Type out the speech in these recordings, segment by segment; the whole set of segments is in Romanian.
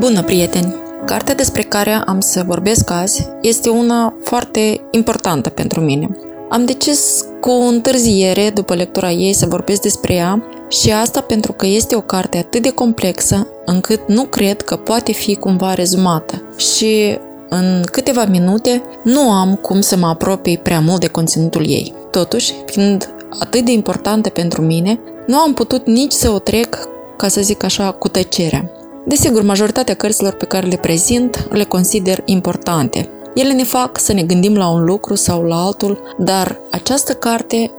Bună, prieteni! Cartea despre care am să vorbesc azi este una foarte importantă pentru mine. Am decis cu întârziere după lectura ei să vorbesc despre ea și asta pentru că este o carte atât de complexă încât nu cred că poate fi cumva rezumată și în câteva minute nu am cum să mă apropii prea mult de conținutul ei. Totuși, fiind atât de importantă pentru mine, nu am putut nici să o trec, ca să zic așa, cu tăcerea. Desigur, majoritatea cărților pe care le prezint le consider importante. Ele ne fac să ne gândim la un lucru sau la altul, dar această carte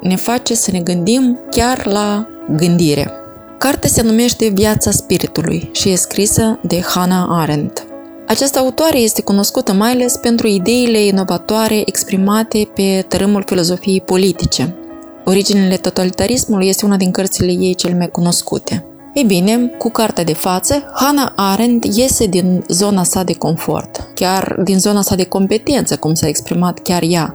ne face să ne gândim chiar la gândire. Cartea se numește Viața Spiritului și e scrisă de Hannah Arendt. Această autoare este cunoscută mai ales pentru ideile inovatoare exprimate pe tărâmul filozofiei politice. Originele totalitarismului este una din cărțile ei cel mai cunoscute. Ei bine, cu cartea de față, Hannah Arendt iese din zona sa de confort, chiar din zona sa de competență, cum s-a exprimat chiar ea,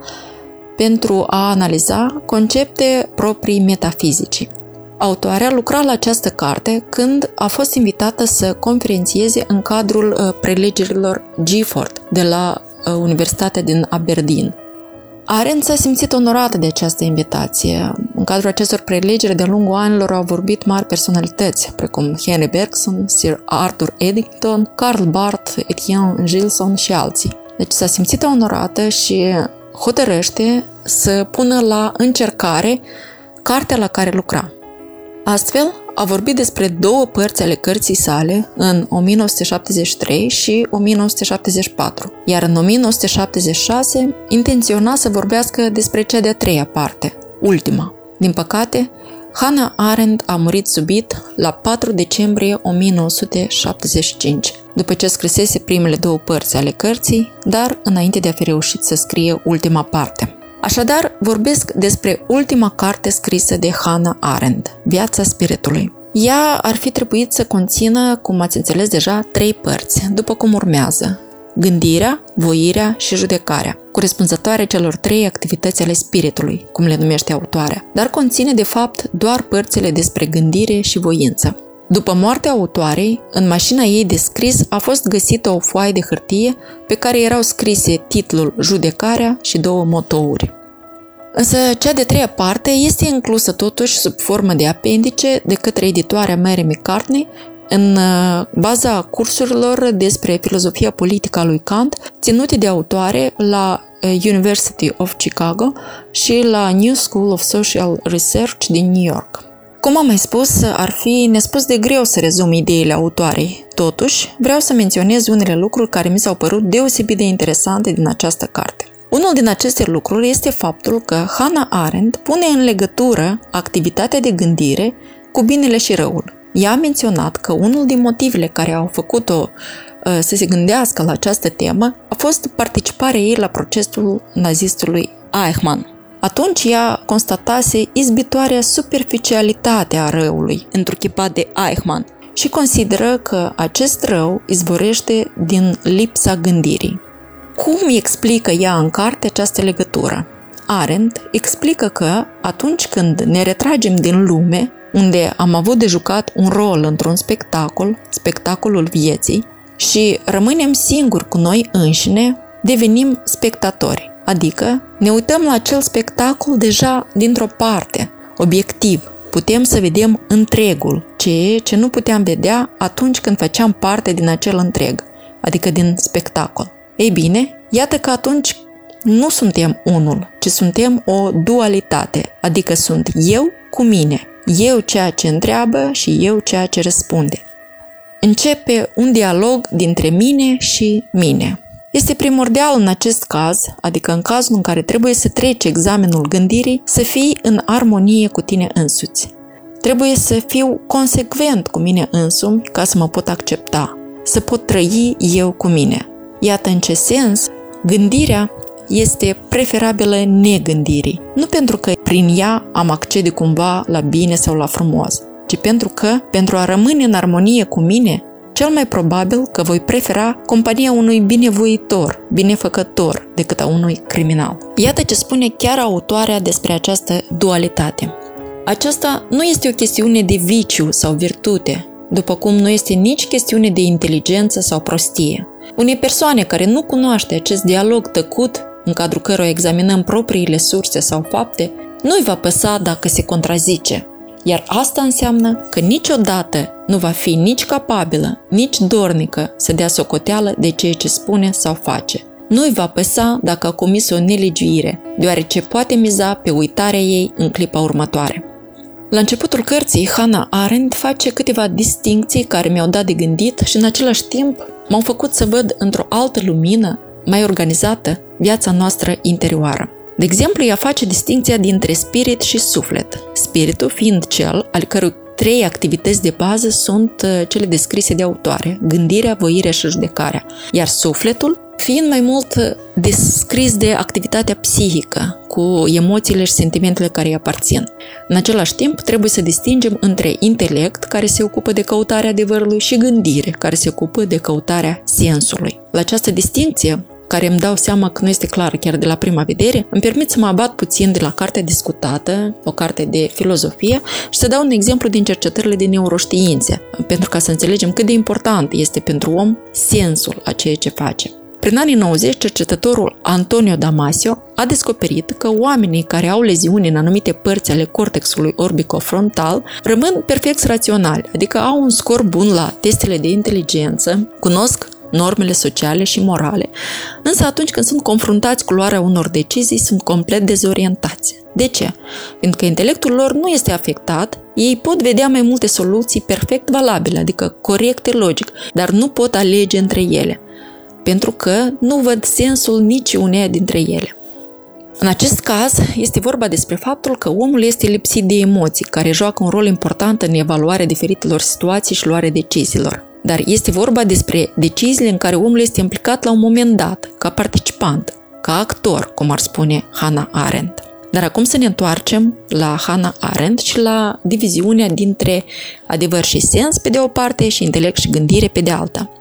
pentru a analiza concepte proprii metafizici. Autoarea lucra la această carte când a fost invitată să conferențieze în cadrul uh, prelegerilor Gifford de la uh, Universitatea din Aberdeen. Arendt s-a simțit onorată de această invitație. În cadrul acestor prelegeri, de-a lungul anilor au vorbit mari personalități, precum Henry Bergson, Sir Arthur Eddington, Karl Barth, Etienne Gilson și alții. Deci s-a simțit onorată și hotărăște să pună la încercare cartea la care lucra. Astfel, a vorbit despre două părți ale cărții sale în 1973 și 1974, iar în 1976 intenționa să vorbească despre cea de-a treia parte, ultima. Din păcate, Hannah Arendt a murit subit la 4 decembrie 1975, după ce scrisese primele două părți ale cărții, dar înainte de a fi reușit să scrie ultima parte. Așadar, vorbesc despre ultima carte scrisă de Hannah Arendt, Viața Spiritului. Ea ar fi trebuit să conțină, cum ați înțeles deja, trei părți, după cum urmează. Gândirea, voirea și judecarea, corespunzătoare celor trei activități ale spiritului, cum le numește autoarea, dar conține de fapt doar părțile despre gândire și voință. După moartea autoarei, în mașina ei de scris a fost găsită o foaie de hârtie pe care erau scrise titlul Judecarea și două motouri. Însă cea de treia parte este inclusă totuși sub formă de apendice de către editoarea Mary McCartney în uh, baza cursurilor despre filozofia politică a lui Kant ținute de autoare la uh, University of Chicago și la New School of Social Research din New York. Cum am mai spus, ar fi nespus de greu să rezum ideile autoarei. Totuși, vreau să menționez unele lucruri care mi s-au părut deosebit de interesante din această carte. Unul din aceste lucruri este faptul că Hannah Arendt pune în legătură activitatea de gândire cu binele și răul. Ea a menționat că unul din motivele care au făcut-o uh, să se gândească la această temă a fost participarea ei la procesul nazistului Eichmann. Atunci ea constatase izbitoarea superficialitate a răului întruchipat de Eichmann și consideră că acest rău izvorește din lipsa gândirii. Cum explică ea în carte această legătură? Arendt explică că atunci când ne retragem din lume, unde am avut de jucat un rol într-un spectacol, spectacolul vieții, și rămânem singuri cu noi înșine, devenim spectatori, adică ne uităm la acel spectacol deja dintr-o parte, obiectiv, putem să vedem întregul, ceea ce nu puteam vedea atunci când făceam parte din acel întreg, adică din spectacol. Ei bine, iată că atunci nu suntem unul, ci suntem o dualitate, adică sunt eu cu mine, eu ceea ce întreabă și eu ceea ce răspunde. Începe un dialog dintre mine și mine. Este primordial în acest caz, adică în cazul în care trebuie să treci examenul gândirii, să fii în armonie cu tine însuți. Trebuie să fiu consecvent cu mine însumi ca să mă pot accepta. să pot trăi eu cu mine. Iată în ce sens gândirea este preferabilă negândirii. Nu pentru că prin ea am accede cumva la bine sau la frumos, ci pentru că, pentru a rămâne în armonie cu mine, cel mai probabil că voi prefera compania unui binevoitor, binefăcător, decât a unui criminal. Iată ce spune chiar autoarea despre această dualitate. Aceasta nu este o chestiune de viciu sau virtute, după cum nu este nici chestiune de inteligență sau prostie. Unei persoane care nu cunoaște acest dialog tăcut, în cadrul căruia examinăm propriile surse sau fapte, nu-i va păsa dacă se contrazice, iar asta înseamnă că niciodată nu va fi nici capabilă, nici dornică să dea socoteală de ceea ce spune sau face. Nu-i va păsa dacă a comis o nelegiuire, deoarece poate miza pe uitarea ei în clipa următoare. La începutul cărții, Hannah Arendt face câteva distincții care mi-au dat de gândit și în același timp m-au făcut să văd într-o altă lumină, mai organizată, viața noastră interioară. De exemplu, ea face distinția dintre spirit și suflet, spiritul fiind cel al cărui trei activități de bază sunt uh, cele descrise de autoare, gândirea, voirea și judecarea, iar sufletul fiind mai mult uh, descris de activitatea psihică, cu emoțiile și sentimentele care îi aparțin. În același timp, trebuie să distingem între intelect, care se ocupă de căutarea adevărului, și gândire, care se ocupă de căutarea sensului. La această distinție, care îmi dau seama că nu este clară chiar de la prima vedere, îmi permit să mă abat puțin de la cartea discutată, o carte de filozofie, și să dau un exemplu din cercetările de neuroștiințe, pentru ca să înțelegem cât de important este pentru om sensul a ceea ce face. Prin anii 90, cercetătorul Antonio Damasio a descoperit că oamenii care au leziuni în anumite părți ale cortexului orbicofrontal rămân perfect raționali, adică au un scor bun la testele de inteligență, cunosc normele sociale și morale, însă atunci când sunt confruntați cu luarea unor decizii, sunt complet dezorientați. De ce? Pentru că intelectul lor nu este afectat, ei pot vedea mai multe soluții perfect valabile, adică corecte logic, dar nu pot alege între ele, pentru că nu văd sensul niciuneia dintre ele. În acest caz, este vorba despre faptul că omul este lipsit de emoții, care joacă un rol important în evaluarea diferitelor situații și luarea deciziilor. Dar este vorba despre deciziile în care omul este implicat la un moment dat, ca participant, ca actor, cum ar spune Hannah Arendt. Dar acum să ne întoarcem la Hannah Arendt și la diviziunea dintre adevăr și sens pe de o parte și intelect și gândire pe de alta.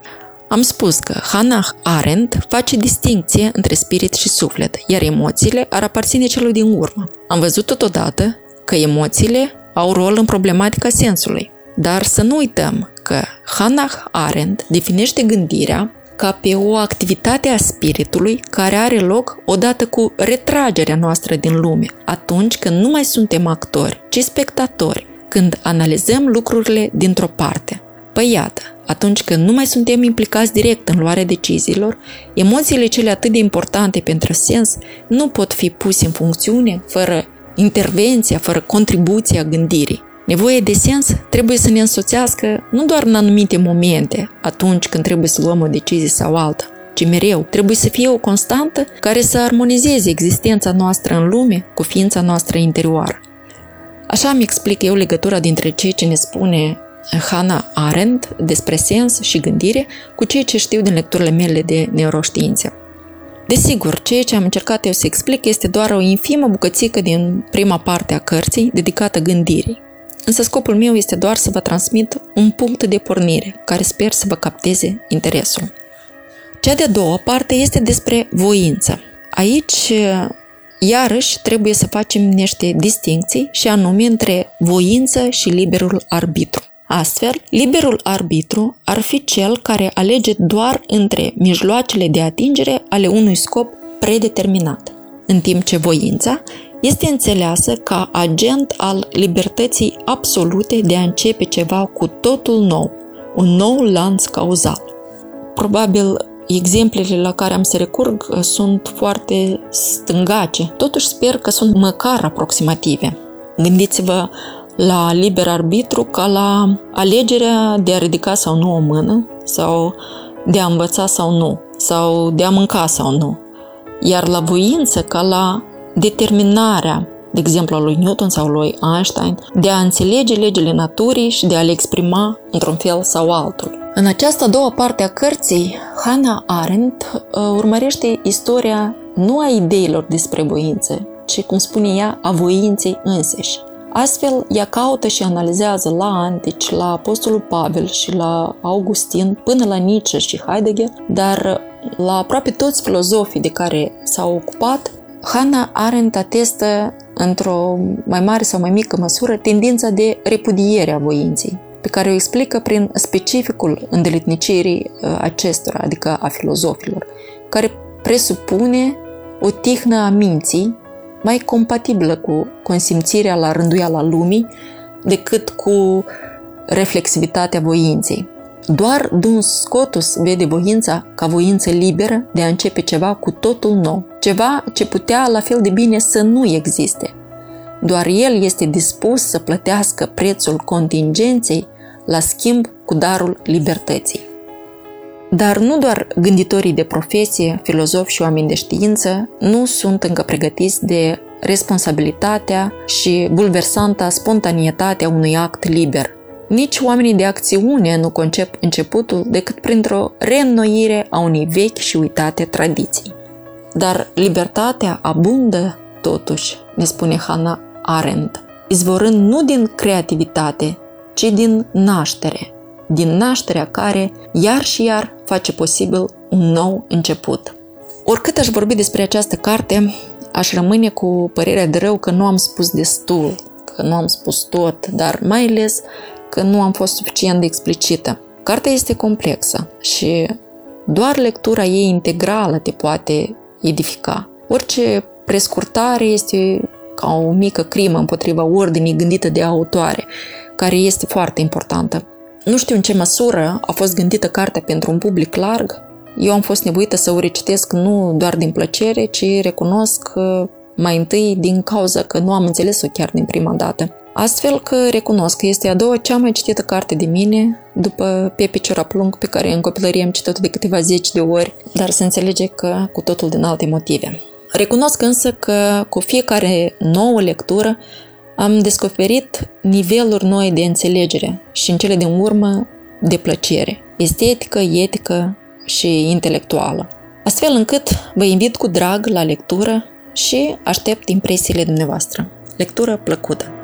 Am spus că Hannah Arendt face distinție între spirit și suflet, iar emoțiile ar aparține celui din urmă. Am văzut totodată că emoțiile au rol în problematica sensului. Dar să nu uităm că Hannah Arendt definește gândirea ca pe o activitate a spiritului care are loc odată cu retragerea noastră din lume, atunci când nu mai suntem actori, ci spectatori, când analizăm lucrurile dintr-o parte. Păi iată, atunci când nu mai suntem implicați direct în luarea deciziilor, emoțiile cele atât de importante pentru sens nu pot fi puse în funcțiune fără intervenția, fără contribuția gândirii. Nevoia de sens trebuie să ne însoțească nu doar în anumite momente, atunci când trebuie să luăm o decizie sau alta, ci mereu trebuie să fie o constantă care să armonizeze existența noastră în lume cu ființa noastră interioară. Așa mi explic eu legătura dintre ceea ce ne spune Hannah Arendt despre sens și gândire cu ceea ce știu din lecturile mele de neuroștiințe. Desigur, ceea ce am încercat eu să explic este doar o infimă bucățică din prima parte a cărții dedicată gândirii. Însă scopul meu este doar să vă transmit un punct de pornire care sper să vă capteze interesul. Cea de-a doua parte este despre voință. Aici, iarăși, trebuie să facem niște distinții și anume între voință și liberul arbitru. Astfel, liberul arbitru ar fi cel care alege doar între mijloacele de atingere ale unui scop predeterminat, în timp ce voința este înțeleasă ca agent al libertății absolute de a începe ceva cu totul nou, un nou lanț cauzal. Probabil exemplele la care am să recurg uh, sunt foarte stângace, totuși sper că sunt măcar aproximative. Gândiți-vă la liber arbitru ca la alegerea de a ridica sau nu o mână, sau de a învăța sau nu, sau de a mânca sau nu, iar la voință ca la determinarea, de exemplu a lui Newton sau lui Einstein, de a înțelege legile naturii și de a le exprima într-un fel sau altul. În această a doua parte a cărții, Hannah Arendt uh, urmărește istoria nu a ideilor despre voință, ci, cum spune ea, a voinței înseși. Astfel, ea caută și analizează la antici, la Apostolul Pavel și la Augustin, până la Nietzsche și Heidegger, dar la aproape toți filozofii de care s-au ocupat, Hannah Arendt atestă, într-o mai mare sau mai mică măsură, tendința de repudiere a voinței, pe care o explică prin specificul îndeletnicirii uh, acestora, adică a filozofilor, care presupune o tihnă a minții mai compatibilă cu consimțirea la rânduiala lumii decât cu reflexivitatea voinței. Doar Duns Scotus vede voința ca voință liberă de a începe ceva cu totul nou, ceva ce putea la fel de bine să nu existe. Doar el este dispus să plătească prețul contingenței la schimb cu darul libertății. Dar nu doar gânditorii de profesie, filozofi și oameni de știință nu sunt încă pregătiți de responsabilitatea și bulversanta spontanietate a unui act liber. Nici oamenii de acțiune nu concep începutul decât printr-o reînnoire a unei vechi și uitate tradiții. Dar libertatea abundă, totuși, ne spune Hannah Arendt, izvorând nu din creativitate, ci din naștere, din nașterea care, iar și iar, face posibil un nou început. Oricât aș vorbi despre această carte, aș rămâne cu părerea de rău că nu am spus destul, că nu am spus tot, dar mai ales că nu am fost suficient de explicită. Cartea este complexă și doar lectura ei integrală te poate edifica. Orice prescurtare este ca o mică crimă împotriva ordinii gândită de autoare, care este foarte importantă. Nu știu în ce măsură a fost gândită cartea pentru un public larg. Eu am fost nevoită să o recitesc nu doar din plăcere, ci recunosc mai întâi din cauza că nu am înțeles-o chiar din prima dată. Astfel că recunosc că este a doua cea mai citită carte de mine, după Pepe Ciuraplung, pe care în copilărie am citit de câteva zeci de ori, dar se înțelege că cu totul din alte motive. Recunosc însă că cu fiecare nouă lectură am descoperit niveluri noi de înțelegere și în cele din urmă de plăcere, estetică, etică și intelectuală. Astfel încât vă invit cu drag la lectură și aștept impresiile dumneavoastră. Lectură plăcută!